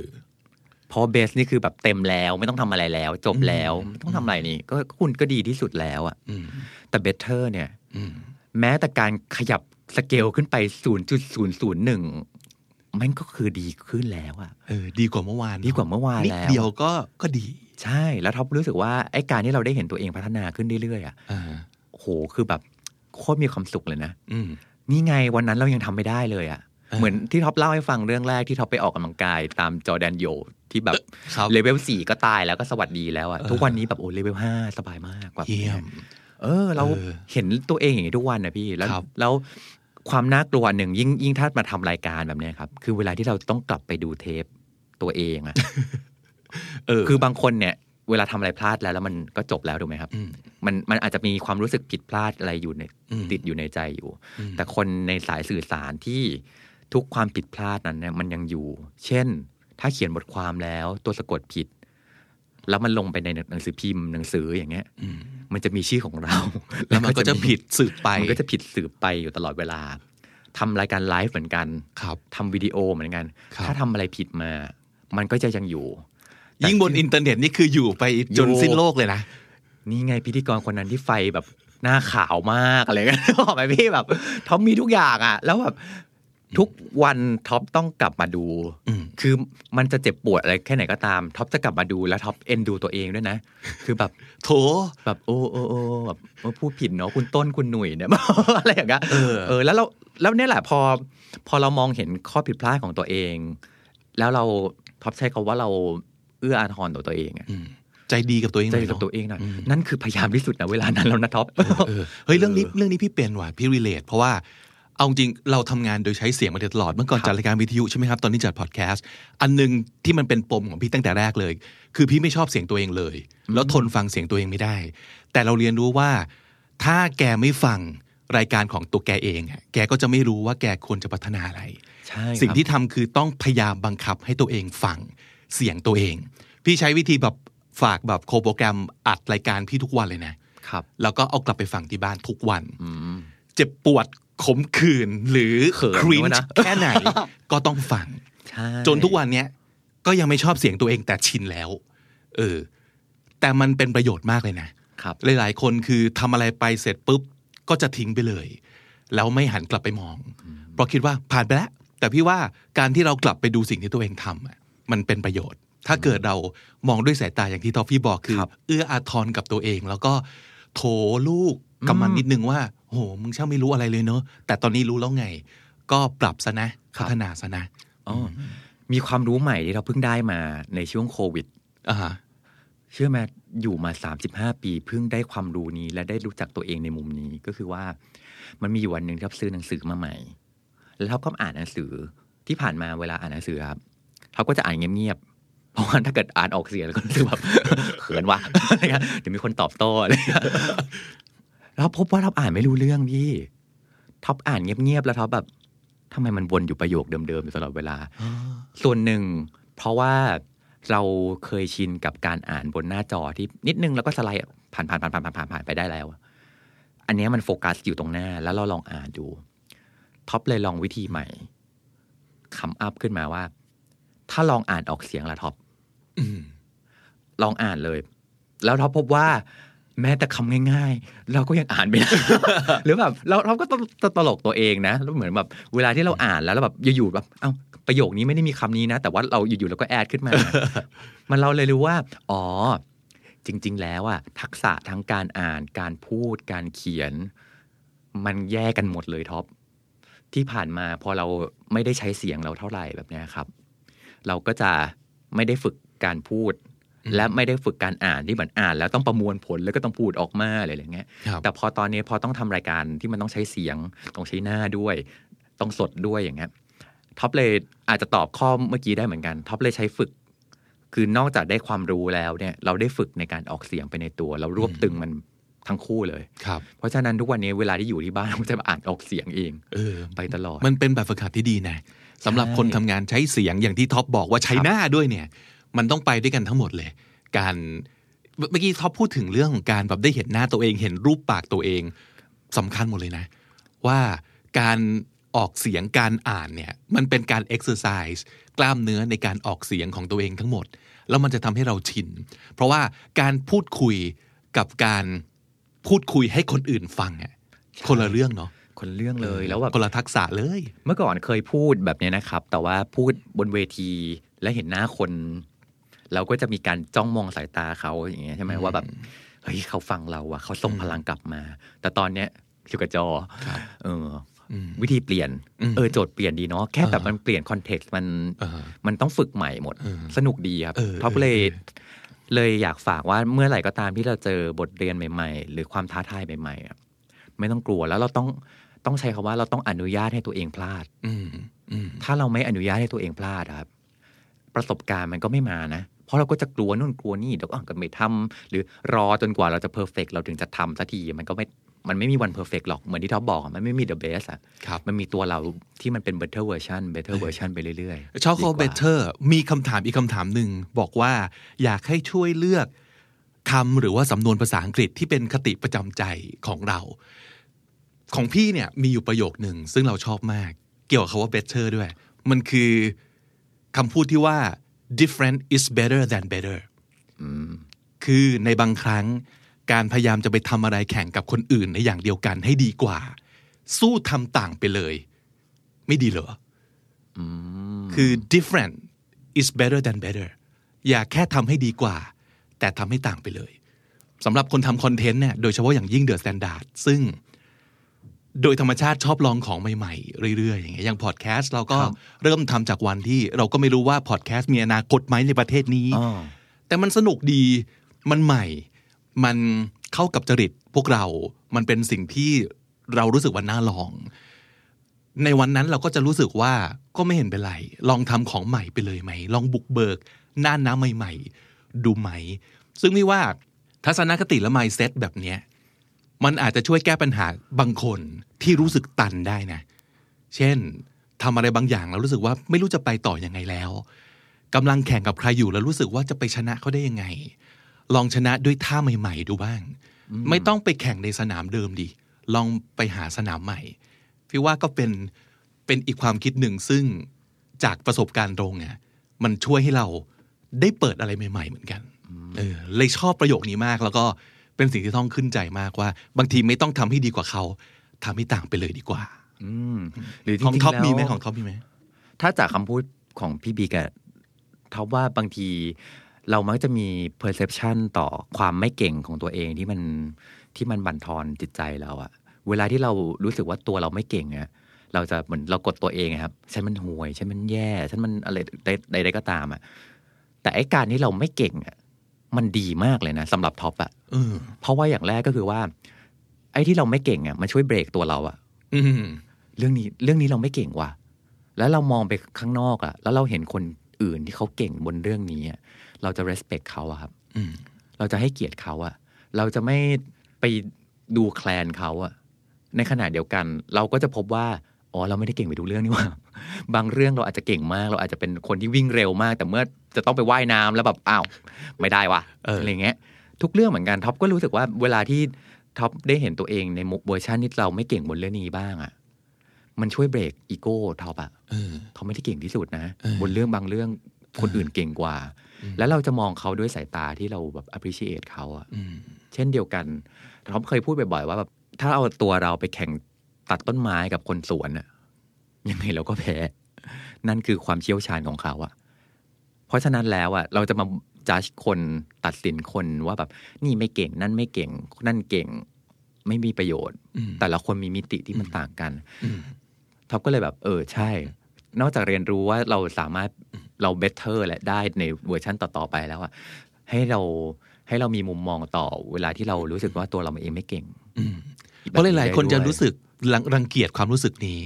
เพราะ best นี่คือแบบเต็มแล้วไม่ต้องทำอะไรแล้ว จบแล้วไม่ต้องทำอะไรนี่ ก็คุณก็ดีที่สุดแล้วอะ
อืม
แต่ better เนี่ย
อืม
แม้แต่การขยับสเกลขึ้นไป 0.001 มันก็คือดีขึ้นแล้วอะ
เออดีกว่าเมื่อวาน
ดีกว่าเมื่อวาน
นิด
แล้ว
เดียวก็ก็ดี
ใช่แล้วท็อปรู้สึกว่าไอ้การที่เราได้เห็นตัวเองพัฒนาขึ้นเรื่อยๆอะ
อ่า
โหคือแบบโคตรมีความสุขเลยนะ
อืม
นี่ไงวันนั้นเรายังทำไม่ได้เลยอะ
อ่า
เหมือนที่ท็อปเล่าให้ฟังเรื่องแรกที่ท็อปไปออกกำลังกายตาม Jordan Yeoh ที่แบบ
ครับ
เลเวลสี่ก็ตายแล้วก็สวัสดีแล้วอะ
เออ
ทุกวันนี้แบบโอ้เลเวลห้าสบายมากกว่า
เยี่ยม
เออ เรา
เออ
เห็นตัวเองอย่างนี้ทุกวันนะพี่แล้ว
ครับ
แล้ว ความน่ากลัวหนึ่งยิ่งยิ่งถ้ามาทำรายการแบบเนี้ยครับ คือเวลาที่เราต้องกลับไปดูเทปตัวเองอะ
เออ
คือบางคนเนี่ย เวลาทำอะไรพลาดแล้วแล้วมันก็จบแล้วถูกไหมครับ
อืม
มันมันอาจจะมีความรู้สึกผิดพลาดอะไรอยู่ใน
อืม
ติดอยู่ในใจอยู่
อืม
แต่คนในสายสื่อสารที่ทุกความผิดพลาดนั้นเนี่ยมันยังอยู่ เช่น ถ้าเขียนบทความแล้วตัวสะกดผิด แล้วมันลงไปในหนังสือพิมพ์หนังสืออย่างเงี้ย
อื ม
มันจะมีชื่อของเรา
แล้วมันก็จะผิดสืบไป
มันก็จะผิดสืบไปอยู่ตลอดเวลาทำรายการไลฟ์เหมือนกัน
ครับ
ทำวิดีโอเหมือนกัน
ครับ
ถ้าทำอะไรผิดมา มันก็จะยังอยู่
ยิ่งบนอินเทอร์เน็ตนี่คืออยู่ไปจน
อยู่
สิ้นโลกเลยนะ
นี่ไงพิธีกรคนนั้นที่ไฟแบบหน้าขาวมากอะไรเงี้ยบอกไหมพี่แบบท็อปมีทุกอย่างอะ แล้วแบบทุกวันท็อปต้องกลับมาดู
อืม
คือมันจะเจ็บปวดอะไรแค่ไหนก็ตามท็อปจะกลับมาดูแล้วท็อปเอ็นดูตัวเองด้วยนะ คือแบบ
โถ
แบบโอ้โอ้โอ้แบบเออพูดผิดเนาะคุณต้นคุณหนุ่ยเนี่ยอะไรอย่างเงี้ย
เออ
เออแล้วเราแล้วเนี่ยแหละพอ พอเรามองเห็นข้อผิดพลาดของตัวเอง แล้วเราท็อปใช้คำว่าเราเอื้ออาทรต่อตัวเองอะ
อืมใจดีกับตัวเองหน่อยเนาะใจดีกับ
ตัวเองหน่อย
อืม
นั่นคือพยายามที่สุดนะเวลานั้นแล้วนะท็อป
เออเฮ้ยเรื่องนี้เรื่องนี้พี่เป็นว่ะพี่ relate เพราะว่า เอาจริงเราทำงานโดยใช้เสียงมาโดยตลอดเมื่อก่อน
ครับ
จัดรายการวิทยุใช่ไหมครับตอนนี้จัดพอดแคสต์อันหนึ่งที่มันเป็นปมของพี่ตั้งแต่แรกเลย คือพี่ไม่ชอบเสียงตัวเองเลย แล้วทนฟังเสียงตัวเองไม่ได้ แต่เราเรียนรู้ว่า ถ้าแกไม่ฟังรายการของตัวแกเองอะแกก็จะไม่รู้ว่าแกควรจะพัฒนาอะไร
ใช่
สิ่ง
ครับ
ที่ทำคือต้องพยายามบังคับให้ตัวเองฟังเสียงตัวเอง พี่ใช้วิธีแบบฝากแบบโคโปรแกรมอัดรายการพี่ทุกวันเลยนะ
ครับ
แล้วก็เอากลับไปฟังที่บ้านทุกวัน
อืม
เจ็บปวด ขมขื่นหรือ
เขิน
คริน
ด้วยนะ
แค่ไหน ก็ต้องฟัง
ใช่
จนทุกวันเนี้ยก็ยังไม่ชอบเสียงตัวเองแต่ชินแล้ว เออ แต่มันเป็นประโยชน์มากเลยนะ
ครับ
หลายๆ คนคือทำอะไรไปเสร็จปุ๊บ ก็จะทิ้งไปเลย แล้วไม่หันกลับไปมอง เพราะคิดว่าผ่านไปแล้ว แต่พี่ว่าการที่เรากลับไปดูสิ่งที่ตัวเองทำอะมันเป็นประโยชน์ ถ้าเกิดเรามองด้วยสายตาอย่างที่ทอฟฟี่บอกคือ
ครับ
เอื้ออาทรกับตัวเอง แล้วก็โถลูกกับมันนิดนึงว่า โหมึงช่างไม่รู้อะไรเลยเนอะแต่ตอนนี้รู้แล้วไง ก็ปรับซะนะพัฒนาซะนะ
อ๋อมีความรู้ใหม่ที่เราเพิ่งได้มาในช่วงโควิด
อ่าฮะ
เชื่อไหมอยู่มา 35 ปีเพิ่งได้ความรู้นี้ และได้รู้จักตัวเองในมุมนี้ก็คือว่า มันมีอยู่วันหนึ่งที่ท็อปซื้อหนังสือมาใหม่ แล้วท็อปก็อ่านหนังสือที่ผ่านมาเวลาอ่านหนังสือครับท็อปก็จะอ่านเงียบๆเพราะว่าถ้าเกิดอ่านออกเสียงแล้วก็รู้สึกแบบเขินว่ะอะไรเงี้ยเดี๋ยวมีคนตอบโต้อะไรเงี้ย แล้วพบว่าท็อปอ่านไม่รู้เรื่องพี่ท็อปอ่านเงียบๆแล้วท็อปแบบทำไมมันวนอยู่ประโยคเดิมๆอยู่ตลอดเวลา ส่วนหนึ่ง เพราะว่าเราเคยชินกับการอ่านบนหน้าจอที่นิดนึงแล้วก็สไลด์ผ่านผ่านผ่านผ่านผ่านผ่านผ่านไปได้แล้ว อันเนี้ยมันโฟกัสอยู่ตรงหน้า แล้วเราลองอ่านดูท็อปเลยลองวิธีใหม่ come up ขึ้นมาว่า ถ้าลองอ่านออกเสียงละท็อป
อืม
ลองอ่านเลย แล้วท็อปพบว่า แม้แต่คำง่ายๆ เราก็ยังอ่านไม่ได้หรือแบบเราเราก็ต้องตลกตัวเองนะแล้วเหมือนแบบเวลาที่เราอ่านแล้วแล้วแบบอยู่ๆแบบเอ้าประโยคนี้ไม่ได้มีคำนี้นะ แต่ว่าเราอยู่ๆเราก็แอดขึ้นมา มันเราเลยรู้ว่า อ๋อ จริง ๆ แล้วอะทักษะทั้งการอ่านการพูดการเขียน มันแยกกันหมดเลยท็อปที่ผ่านมาพอเราไม่ได้ใช้เสียงเราเท่าไหร่แบบเนี้ยครับ เราก็จะไม่ได้ฝึกการพูด และไม่ได้ฝึกการอ่านที่เหมือนอ่าน แล้วต้องประมวลผลแล้วก็ต้องพูดออกมาอะไรอย่างเงี้ย
ครับ
แต่พอตอนนี้พอต้องทำรายการที่มันต้องใช้เสียงต้องใช้หน้าด้วย ต้องสะกดด้วยอย่างเงี้ยท็อปเลยอาจจะตอบข้อเมื่อกี้ได้เหมือนกันท็อปเลยใช้ฝึก คือนอกจากได้ความรู้แล้วเนี่ย เราได้ฝึกในการออกเสียงไปในตัว เรารวบตึงมันทั้งคู่เลย
ครับ
เพราะฉะนั้นทุกวันนี้เวลาที่อยู่ที่บ้านผมจะมาอ่านออกเสียงเอง
เออ
ไปตลอด
มันเป็นแบบฝึกหัดที่ดีนะสำหรับ
ใช่
คนทำงานใช้เสียงอย่างที่ท็อปบอกว่าใช้
ครับ
หน้าด้วยเนี่ย มันต้องไปด้วยกันทั้งหมดเลย การเมื่อกี้ท็อปพูดถึงเรื่องของการแบบได้เห็นหน้าตัวเอง เห็นรูปปากตัวเองสำคัญหมดเลยนะ ว่าการออกเสียงการอ่านเนี่ยมันเป็นการเอ็กซ์ไซส์กล้ามเนื้อในการออกเสียงของตัวเองทั้งหมด แล้วมันจะทำให้เราชิน เพราะว่าการพูดคุยกับการพูดคุยให้คนอื่นฟังอะคนละเรื่องเนาะ
คนเรื่องเลยแล้วแบบ
คนละทักษะเลย
เมื่อก่อนเคยพูดแบบเนี้ยนะครับ แต่ว่าพูดบนเวทีและเห็นหน้าคน เราก็จะมีการจ้องมองสายตาเขาอย่างเงี้ยใช่ไหมว่าแบบเฮ้ยเขาฟังเราอะเขาส่งพลังกลับมา แต่ตอนเนี้ยอยู่กับจอ
ครับ
เอออ
ม
วิธีเปลี่ยน
อืม
เออโจทย์เปลี่ยนดีเนาะแค่แบบ
เออ
มันเปลี่ยน context มัน
เออ
มันต้องฝึกใหม่หมด
เออ
สนุกดีครับ
เออ
ท็อป
เออ
เลย
เออ
เลยอยากฝากว่าเมื่อไหร่ก็ตามที่เราเจอบทเรียนใหม่ ๆ หรือความท้าทายใหม่ๆอะไม่ต้องกลัวแล้วเราต้องต้องใช้คำว่าเราต้องอนุญาตให้ตัวเองพลาด
อืมอืม
ถ้าเราไม่อนุญาตให้ตัวเองพลาดอะครับ ประสบการณ์มันก็ไม่มานะ เพราะเราก็จะกลัวนู่นกลัวนี่เดี๋ยวก็อะก็ไม่ทำหรือรอจนกว่าเราจะ perfect เราถึงจะทำสักทีมันก็ไม่มันไม่มีวัน perfect หรอกเหมือนที่ท็อปบอกอะมันไม่มี the best อะ
ครับ
มันมีตัวเราที่มันเป็น better version better version ไปเรื่อยๆ
ชอ c
ดี
o
กว่า
เบเ t อร์มีคำถามอีกคำถามหนึ่งบอกว่าอยากให้ช่วยเลือกคำหรือว่าสำนวนภาษาอังกฤษที่เป็นคติประจำใจของเรา ของพี่เนี่ยมีอยู่ประโยคหนึ่งซึ่งเราชอบมาก เกี่ยวกับคาว่า better ด้วย มันคือคำพูดที่ว่า different is better than better คือในบางครั้งการพยายามจะไปทำอะไรแข่งกับคนอื่นในอย่างเดียวกันให้ดีกว่า สู้ทำต่างไปเลย ไม่ดีเหรอคือ different is better than better อย่าแค่ทำให้ดีกว่า แต่ทำให้ต่างไปเลยสำหรับคนทำคอนเทนต์เนี่ยโดยเฉพาะอย่างยิ่ง The Standard ซึ่ง โดยธรรมชาติชอบลองของใหม่ๆ เรื่อยๆ อย่างเงี้ยอย่างพอดแคสต์เราก็
ครับ
เริ่มทำจากวันที่เราก็ไม่รู้ว่าพอดแคสต์มีอนาคตไหมในประเทศนี้
อ๋อ
แต่มันสนุกดีมันใหม่ มันเข้ากับจริตพวกเรา มันเป็นสิ่งที่เรารู้สึกว่าน่าลอง ในวันนั้นเราก็จะรู้สึกว่าก็ไม่เห็นเป็นไร ลองทำของใหม่ไปเลยไหม ลองบุกเบิกหน้าน้ำใหม่ ๆ ดูไหม ซึ่งไม่ว่าทัศนคติและ mindset แบบเนี้ย มันอาจจะช่วยแก้ปัญหาบางคนที่รู้สึกตันได้นะ เช่นทำอะไรบางอย่างแล้วรู้สึกว่าไม่รู้จะไปต่อยังไงแล้วกำลังแข่งกับใครอยู่แล้วรู้สึกว่าจะไปชนะเขาได้ยังไง ลองชนะด้วยท่าใหม่ๆดูบ้าง ไม่ต้องไปแข่งในสนามเดิมดิลองไปหาสนามใหม่พี่ว่าก็เป็นเป็นอีกความคิดหนึ่งซึ่งจากประสบการณ์ตรงเนี่ยมันช่วยให้เราได้เปิดอะไรใหม่ ๆ เหมือนกันเออเลยชอบประโยคนี้มากแล้วก็ เป็นสิ่งที่ต้องขึ้นใจมากว่า บางทีไม่ต้องทำให้ดีกว่าเขาทำให้ต่างไปเลยดีกว่า
อืมหรือจ
ของ
ริงๆ
ท็อป
แล้ว
มีไหมของท็อปมีไหม
ถ้าจากคำพูดของพี่บีกับท็อปว่าบางทีเรามักจะมี perception ต่อความไม่เก่งของตัวเองที่มันที่มันบั่นทอนจิตใจเราอะเวลาที่เรารู้สึกว่าตัวเราไม่เก่งอะเราจะเหมือนเรากดตัวเองอะครับฉันมันห่วยฉันมันแย่ฉันมันอะไรใดๆก็ตามอะแต่ไอ้การที่เราไม่เก่งอะ มันดีมากเลยนะสำหรับท็อปอะ
เออ
เพราะว่าอย่างแรกก็คือว่า ไอ้ที่เราไม่เก่งอะมันช่วยเบรกตัวเราอะ
อืม
เรื่องนี้เรื่องนี้เราไม่เก่งว่ะ แล้วเรามองไปข้างนอกอะแล้วเราเห็นคนอื่นที่เขาเก่งบนเรื่องนี้อะเราจะ respect เขาอะครับ
อืม
เราจะให้เกียรติเขาอะเราจะไม่ไปดูแคลนเขาอะในขณะเดียวกัน เราก็จะพบว่า อ๋อเราไม่ได้เก่งไปทุกเรื่องนี่หว่า บางเรื่องเราอาจจะเก่งมาก เราอาจจะเป็นคนที่วิ่งเร็วมาก แต่เมื่อจะต้องไปว่ายน้ำแล้วแบบอ้าวไม่ได้ว่ะ
เอออ
อะไรเงี้ย ทุกเรื่องเหมือนกันท็อปก็รู้สึกว่าเวลาที่ท็อปได้เห็นตัวเองในมุมเวอร์ชันที่เราไม่เก่งบนเรื่องนี้บ้างอะมันช่วยเบรกอีโก้ท็อปอะ
เออ
เขาไม่ได้เก่งที่สุดนะ
เออบ
นเรื่องบางเรื่องคนอื่นเก่งกว่า
อืม
แล้วเราจะมองเขาด้วยสายตาที่เราแบบ appreciate เขาอะ
อืม
เช่นเดียวกันท็อปเคยพูดบ่อยๆว่าแบบถ้าเอาตัวเราไปแข่ง ตัดต้นไม้กับคนสวนอะยังไงเราก็แพ้ นั่นคือความเชี่ยวชาญของเขาอะเพราะฉะนั้นแล้วอะเราจะมาจัดคนตัดสินคนว่าแบบ นี่ไม่เก่ง นั่นไม่เก่ง นั่นเก่ง ไม่มีประโยชน์
อืม
แต่ละคนมีมิติที่มันต่างกัน
อืม
ท็อปก็เลยแบบ เออ ใช่ นอกจากเรียนรู้ว่าเราสามารถเราเบ t เ e อร์และได้ในเวอร์ชันต่อ ๆ ไปแล้วอะให้เราให้เรามีมุมมองต่อ เวลาที่เรารู้สึกว่าตัวเราเองไม่เก่ง
อืมเพราะหลายๆคนจะรู้สึก รังรังเกียจความรู้สึกนี้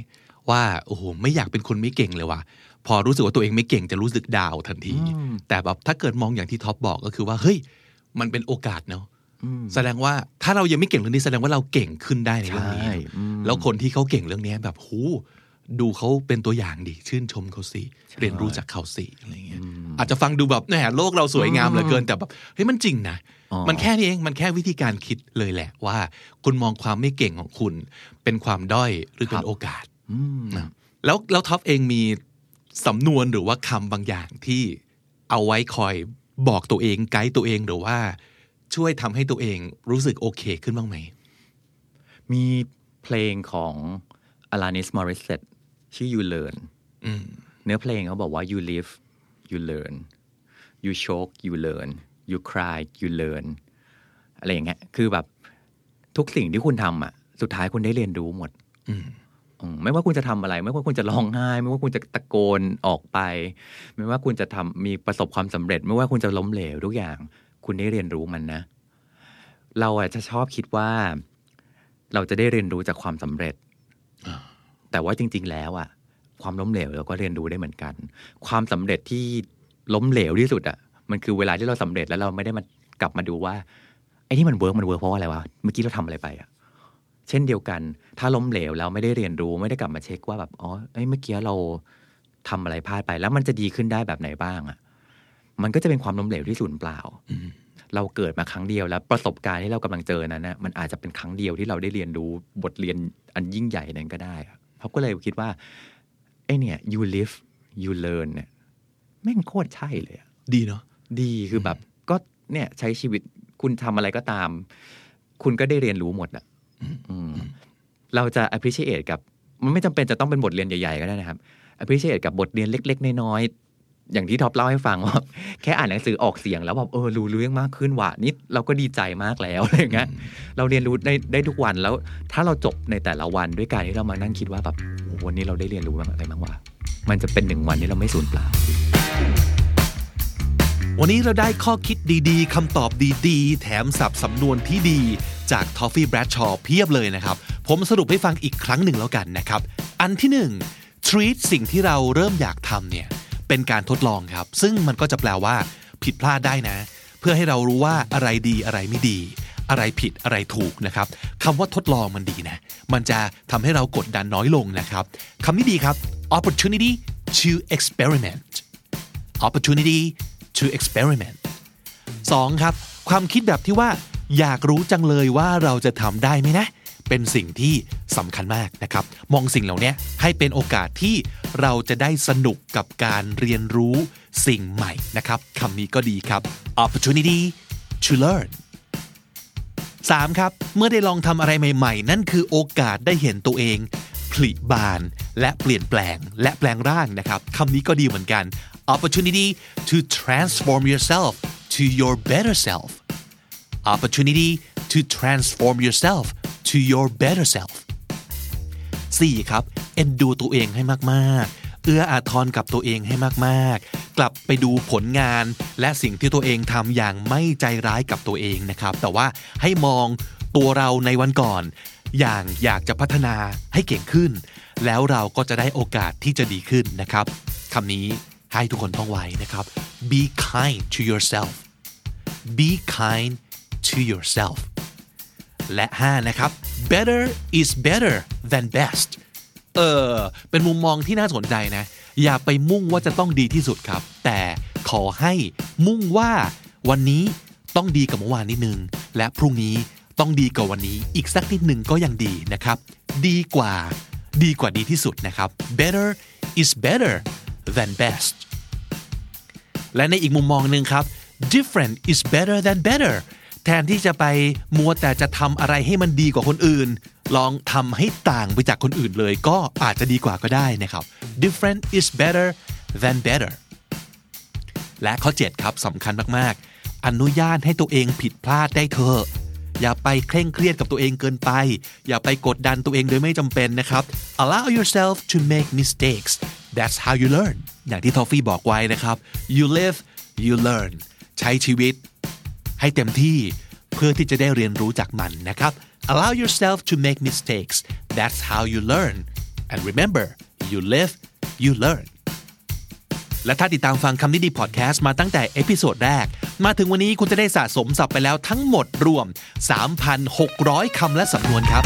ว่าโอ้โหไม่อยากเป็นคนไม่เก่งเลยว่ะพอรู้สึกว่าตัวเองไม่เก่งจะรู้สึก down ทันที
อืม
แต่แบบถ้าเกิดมองอย่างที่ท็อปบอกก็คือว่าเฮ้ยมันเป็นโอกาสเนาะ
อืม
แสดงว่าถ้าเรายังไม่เก่งเรื่องนี้แสดงว่าเราเก่งขึ้นได้ในเรื่องนี้
ใช่อืม
แล้วคนที่เขาเก่งเรื่องนี้แบบหูดูเขาเป็นตัวอย่างดิชื่นชมเขาสิเรียนรู้จากเขาสิอะไรเงี้ยอาจจะฟังดูแบบแหมโลกเราสวยงามเหลือเกินแต่แบบเฮ้ยมันจริงนะ
อ๋อ
มันแค่นี้เองมันแค่วิธีการคิดเลยแหละว่า คุณมองความไม่เก่งของคุณ เป็นความด้อยหรือเป็นโอกาส
อืม
นะแล้วแล้วท็อปเองมีสำนวนหรือว่าคำบางอย่างที่เอาไว้คอยบอกตัวเองไกด์ตัวเองหรือว่า ช่วยทำให้ตัวเองรู้สึกโอเคขึ้นบ้างไหม
มีเพลงของ Alanis Morissette ชื่อ You Learn
อืม
เนื้อเพลงเขาบอกว่า you live you learn you choke you learn you cry you learn อะไรอย่างเงี้ยคือแบบทุกสิ่งที่คุณทำอะ สุดท้ายคุณได้เรียนรู้หมด
อืม
อืมไม่ว่าคุณจะทำอะไร ไม่ว่าคุณจะร้องไห้ ไม่ว่าคุณจะตะโกนออกไป ไม่ว่าคุณจะทำมีประสบความสำเร็จ ไม่ว่าคุณจะล้มเหลวทุกอย่าง คุณได้เรียนรู้มันนะ เราอาจจะชอบคิดว่า เราจะได้เรียนรู้จากความสำเร็จ แต่ว่าจริง ๆ แล้วอะความล้มเหลวเราก็เรียนรู้ได้เหมือนกัน ความสำเร็จที่ล้มเหลวที่สุดอะ มันคือเวลาที่เราสำเร็จแล้วเราไม่ได้มากลับมาดูว่าไอ้ที่มัน work มัน work เพราะว่าอะไรวะเมื่อกี้เราทำอะไรไปอะเช่นเดียวกัน ถ้าล้มเหลวแล้วไม่ได้เรียนรู้ไม่ได้กลับมาเช็คว่าแบบอ๋อเอ้ยเมื่อกี้เราทำอะไรพลาดไป แล้วมันจะดีขึ้นได้แบบไหนบ้างอะมันก็จะเป็นความล้มเหลวที่สูญเปล่าเราเกิดมาครั้งเดียวแล้วประสบการณ์ที่เรากำลังเจอนั้นนะมันอาจจะเป็นครั้งเดียวที่เราได้เรียนรู้บทเรียนอันยิ่งใหญ่นั้นก็ได้เขาก็เลยคิดว่าไอ้เนี่ย you live you learn เนี่ยแม่งโคตรใช่เลย
ดีเนาะ
ดีคือแบบ ก็เนี่ยใช้ชีวิตคุณทำอะไรก็ตาม คุณก็ได้เรียนรู้หมดอะอืมเราจะ appreciate กับ มันไม่จำเป็นจะต้องเป็นบทเรียนใหญ่ๆก็ได้นะครับ appreciate กับบทเรียนเล็ก ๆ น้อยๆอย่างที่ท็อปเล่าให้ฟังว่าแค่อ่านหนังสือออกเสียงแล้วแบบเออรู้เรื่องมากขึ้นว่ะนี่เราก็ดีใจมากแล้วอะไรอย่างเงี้ยเราเรียนรู้ได้ได้ทุกวันแล้ว ถ้าเราจบในแต่ละวันด้วยการที่เรามานั่งคิดว่าแบบโอ้โหวันนี้เราได้เรียนรู้อะไรบ้างวะมันจะเป็นหนึ่งวันที่เราไม่สูญเปล่า
วันนี้เราได้ข้อคิดดีๆคำตอบดีๆ แถมสับสำนวนที่ดี จาก Toffee Bradshaw เพียบเลยนะครับ ผมสรุปให้ฟังอีกครั้งหนึ่งแล้วกันนะครับ อันที่หนึ่ง treat สิ่งที่เราเริ่มอยากทำเนี่ย เป็นการทดลองครับ ซึ่งมันก็จะแปลว่าผิดพลาดได้นะ เพื่อให้เรารู้ว่าอะไรดีอะไรไม่ดี อะไรผิดอะไรถูกนะครับคำว่าทดลองมันดีนะ มันจะทำให้เรากดดันน้อยลงนะครับคำนี้ดีครับ opportunity to experiment opportunity to experiment สองครับ ความคิดแบบที่ว่า อยากรู้จังเลยว่าเราจะทำได้ไหมนะ เป็นสิ่งที่สำคัญมากนะครับ มองสิ่งเหล่านี้ให้เป็นโอกาสที่เราจะได้สนุกกับการเรียนรู้สิ่งใหม่นะครับคำนี้ก็ดีครับ opportunity to learn 3. ครับ เมื่อได้ลองทำอะไรใหม่ๆ นั่นคือโอกาสได้เห็นตัวเองผลิบานและเปลี่ยนแปลงและแปลงร่างนะครับคำนี้ก็ดีเหมือนกัน opportunity to transform yourself to your better self opportunity to transform yourself to your better self 4. ครับเอ็นดูตัวเองให้มากๆ เอื้ออาทรกับตัวเองให้มากๆ กลับไปดูผลงานและสิ่งที่ตัวเองทำอย่างไม่ใจร้ายกับตัวเองนะครับ แต่ว่าให้มองตัวเราในวันก่อน อย่างอยากจะพัฒนาให้เก่งขึ้น แล้วเราก็จะได้โอกาสที่จะดีขึ้นนะครับคำนี้ ให้ทุกคนต้องไว้นะครับ be kind to yourself be kind to yourself และ 5 นะครับ better is better than best เออ เป็นมุมมองที่น่าสนใจนะ อย่าไปมุ่งว่าจะต้องดีที่สุดครับ แต่ขอให้มุ่งว่าวันนี้ต้องดีกับเมื่อวานนิดนึง และพรุ่งนี้ต้องดีกว่าวันนี้ อีกสักนิดหนึ่งก็ยังดีนะครับ ดีกว่า ดีกว่าดีที่สุดนะครับ better is better than best และในอีกมุมมองหนึ่งครับ different is better than better แทนที่จะไปมัวแต่จะทำอะไรให้มันดีกว่าคนอื่น ลองทำให้ต่างไปจากคนอื่นเลย ก็อาจจะดีกว่าก็ได้นะครับ different is better than better และข้อ 7 ครับสำคัญมาก ๆ อนุญาตให้ตัวเองผิดพลาดได้เถอะอย่าไปเคร่งเครียดกับตัวเองเกินไป อย่าไปกดดันตัวเองโดยไม่จำเป็นนะครับ allow yourself to make mistakes that's how you learn อย่างที่ทอฟฟี่บอกไว้นะครับ you live you learn ใช้ชีวิต ให้เต็มที่เพื่อที่จะได้เรียนรู้จากมันนะครับ allow yourself to make mistakes that's how you learn and remember you live you learn และถ้าติดตามฟังคำนี้ดีพอดแคสต์มาตั้งแต่ episode แรก มาถึงวันนี้คุณจะได้สะสมศัพท์ไปแล้วทั้งหมดรวม 3,600 คำและสำนวนครับ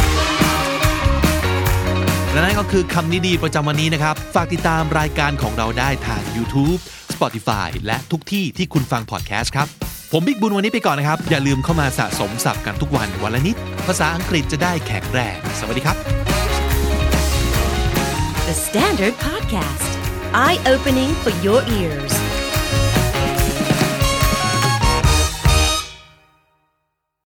และนั่นก็คือคำนี้ดีประจำวันนี้นะครับ ฝากติดตามรายการของเราได้ทาง YouTube Spotify และทุกที่ที่คุณฟังพอดแคสต์ครับ ผมบิ๊กบุญวันนี้ไปก่อนนะครับ อย่าลืมเข้ามาสะสมศัพท์กันทุกวันวันละนิด ภาษาอังกฤษจะได้แข็งแรง สวัสดีครับ
The Standard Podcast, eye opening for your ears.